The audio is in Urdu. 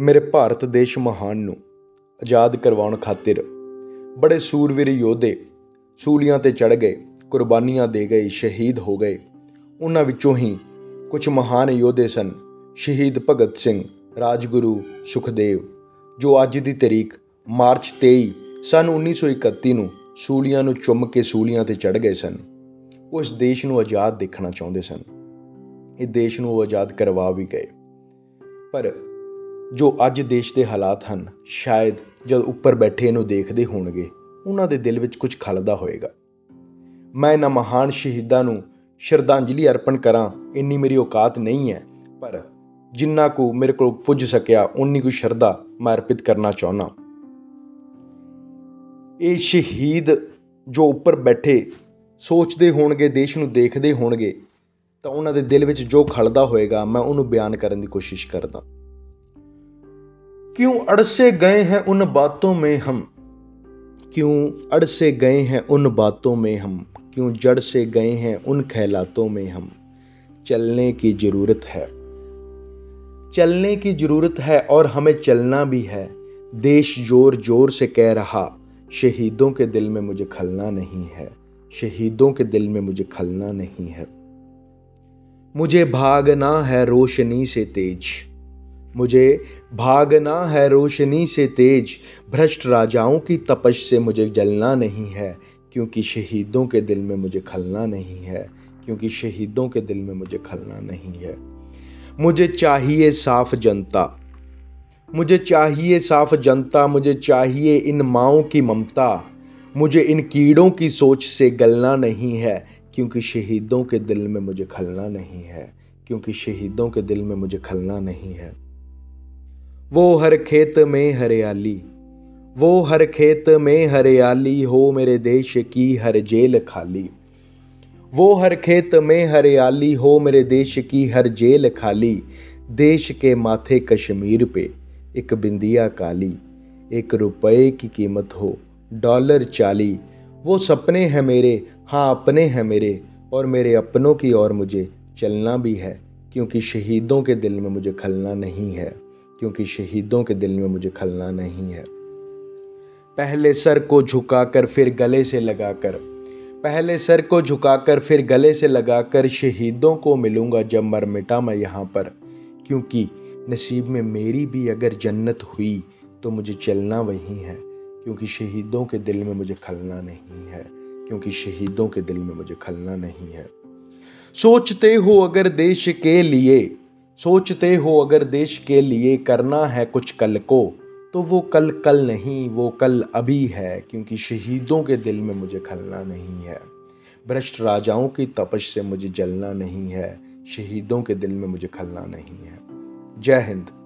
ਮੇਰੇ ਭਾਰਤ ਦੇਸ਼ ਮਹਾਨ ਨੂੰ ਆਜ਼ਾਦ ਕਰਵਾਉਣ ਖਾਤਰ ਬੜੇ ਸੂਰਵੀਰ ਯੋਧੇ ਸੂਲੀਆਂ ਤੇ ਚੜ ਗਏ, ਕੁਰਬਾਨੀਆਂ ਦੇ ਗਏ, ਸ਼ਹੀਦ ਹੋ ਗਏ। ਉਹਨਾਂ ਵਿੱਚੋਂ ਹੀ ਕੁਝ ਮਹਾਨ ਯੋਧੇ ਸਨ, ਸ਼ਹੀਦ ਭਗਤ ਸਿੰਘ, ਰਾਜਗੁਰੂ ਸੁਖਦੇਵ, ਜੋ ਅੱਜ ਦੀ ਤਰੀਕ ਮਾਰਚ 23 ਸਨ 1931 ਨੂੰ ਸੂਲੀਆਂ ਨੂੰ ਚੁੰਮ ਕੇ ਸੂਲੀਆਂ ਤੇ ਚੜ ਗਏ ਸਨ। ਉਸ ਦੇਸ਼ ਨੂੰ ਆਜ਼ਾਦ ਦੇਖਣਾ ਚਾਹੁੰਦੇ ਸਨ। ਇਹ ਦੇਸ਼ ਨੂੰ ਉਹ ਆਜ਼ਾਦ ਕਰਵਾ ਵੀ ਗਏ। ਪਰ ਜੋ ਅੱਜ ਦੇਸ਼ ਦੇ ਹਾਲਾਤ ਹਨ, ਸ਼ਾਇਦ ਜਦ ਉੱਪਰ ਬੈਠੇ ਇਹਨੂੰ ਦੇਖਦੇ ਹੋਣਗੇ, ਉਹਨਾਂ ਦੇ ਦਿਲ ਵਿੱਚ ਕੁਝ ਖਲਦਾ ਹੋਏਗਾ। ਮੈਂ ਇਹਨਾਂ ਮਹਾਨ ਸ਼ਹੀਦਾਂ ਨੂੰ ਸ਼ਰਧਾਂਜਲੀ ਅਰਪਣ ਕਰਾਂ, ਇੰਨੀ ਮੇਰੀ ਔਕਾਤ ਨਹੀਂ ਹੈ, ਪਰ ਜਿੰਨਾ ਕੁ ਮੇਰੇ ਕੋਲ ਪੁੱਜ ਸਕਿਆ ਉਨੀ ਕੁ ਸ਼ਰਧਾ ਮੈਂ ਅਰਪਿਤ ਕਰਨਾ ਚਾਹੁੰਦਾ ਇਹ ਸ਼ਹੀਦ ਜੋ ਉੱਪਰ ਬੈਠੇ ਸੋਚਦੇ ਹੋਣਗੇ, ਦੇਸ਼ ਨੂੰ ਦੇਖਦੇ ਹੋਣਗੇ, ਤਾਂ ਉਹਨਾਂ ਦੇ ਦਿਲ ਵਿੱਚ ਜੋ ਖਲਦਾ ਹੋਏਗਾ, ਮੈਂ ਉਹਨੂੰ ਬਿਆਨ ਕਰਨ ਦੀ ਕੋਸ਼ਿਸ਼ ਕਰਦਾ کیوں اڑ سے گئے ہیں ان باتوں میں ہم؟ کیوں اڑ سے گئے ہیں ان باتوں میں ہم؟ کیوں جڑ سے گئے ہیں ان کھیلاتوں میں ہم؟ چلنے کی ضرورت ہے۔ چلنے کی ضرورت ہے اور ہمیں چلنا بھی ہے۔ دیش زور زور سے کہہ رہا، شہیدوں کے دل میں مجھے کھلنا نہیں ہے۔ شہیدوں کے دل میں مجھے کھلنا نہیں ہے۔ مجھے بھاگنا ہے روشنی سے تیج۔ مجھے بھاگنا ہے روشنی سے تیج، بھرشٹ راجاؤں کی تپش سے مجھے جلنا نہیں ہے، کیونکہ شہیدوں کے دل میں مجھے کھلنا نہیں ہے، کیونکہ شہیدوں کے دل میں مجھے کھلنا نہیں ہے۔ مجھے چاہیے صاف جنتا، مجھے چاہیے صاف جنتا، مجھے چاہیے ان ماؤں کی ممتا۔ مجھے ان کیڑوں کی سوچ سے گلنا نہیں ہے، کیونکہ شہیدوں کے دل میں مجھے کھلنا نہیں ہے، کیونکہ شہیدوں کے دل میں مجھے کھلنا نہیں ہے۔ وہ ہر کھیت میں ہریالی، وہ ہر کھیت میں ہریالی، ہو میرے دیش کی ہر جیل خالی۔ وہ ہر کھیت میں ہریالی، ہو میرے دیش کی ہر جیل خالی۔ دیش کے ماتھے کشمیر پہ ایک بندیا کالی۔ ایک روپے کی قیمت ہو، ڈالر چالی۔ وہ سپنے ہیں میرے ہاں اپنے ہیں میرے۔ اور میرے اپنوں کی اور مجھے چلنا بھی ہے، کیونکہ شہیدوں کے دل میں مجھے کھلنا نہیں ہے۔ کیونکہ شہیدوں کے دل میں مجھے کھلنا نہیں ہے۔ پہلے سر کو جھکا کر پھر گلے سے لگا کر پہلے سر کو جھکا کر پھر گلے سے لگا کر شہیدوں کو ملوں گا جب مر مٹا میں یہاں پر۔ کیونکہ نصیب میں میری بھی اگر جنت ہوئی تو مجھے چلنا وہی ہے۔ کیونکہ شہیدوں کے دل میں مجھے کھلنا نہیں ہے۔ کیونکہ شہیدوں کے دل میں مجھے کھلنا نہیں ہے۔ سوچتے ہو اگر دیش کے لیے سوچتے ہو اگر دیش کے لیے کرنا ہے کچھ کل کو، تو وہ کل کل نہیں، وہ کل ابھی ہے، کیونکہ شہیدوں کے دل میں مجھے کھلنا نہیں ہے۔ بھرشٹ راجاؤں کی تپش سے مجھے جلنا نہیں ہے، شہیدوں کے دل میں مجھے کھلنا نہیں ہے۔ جے ہند۔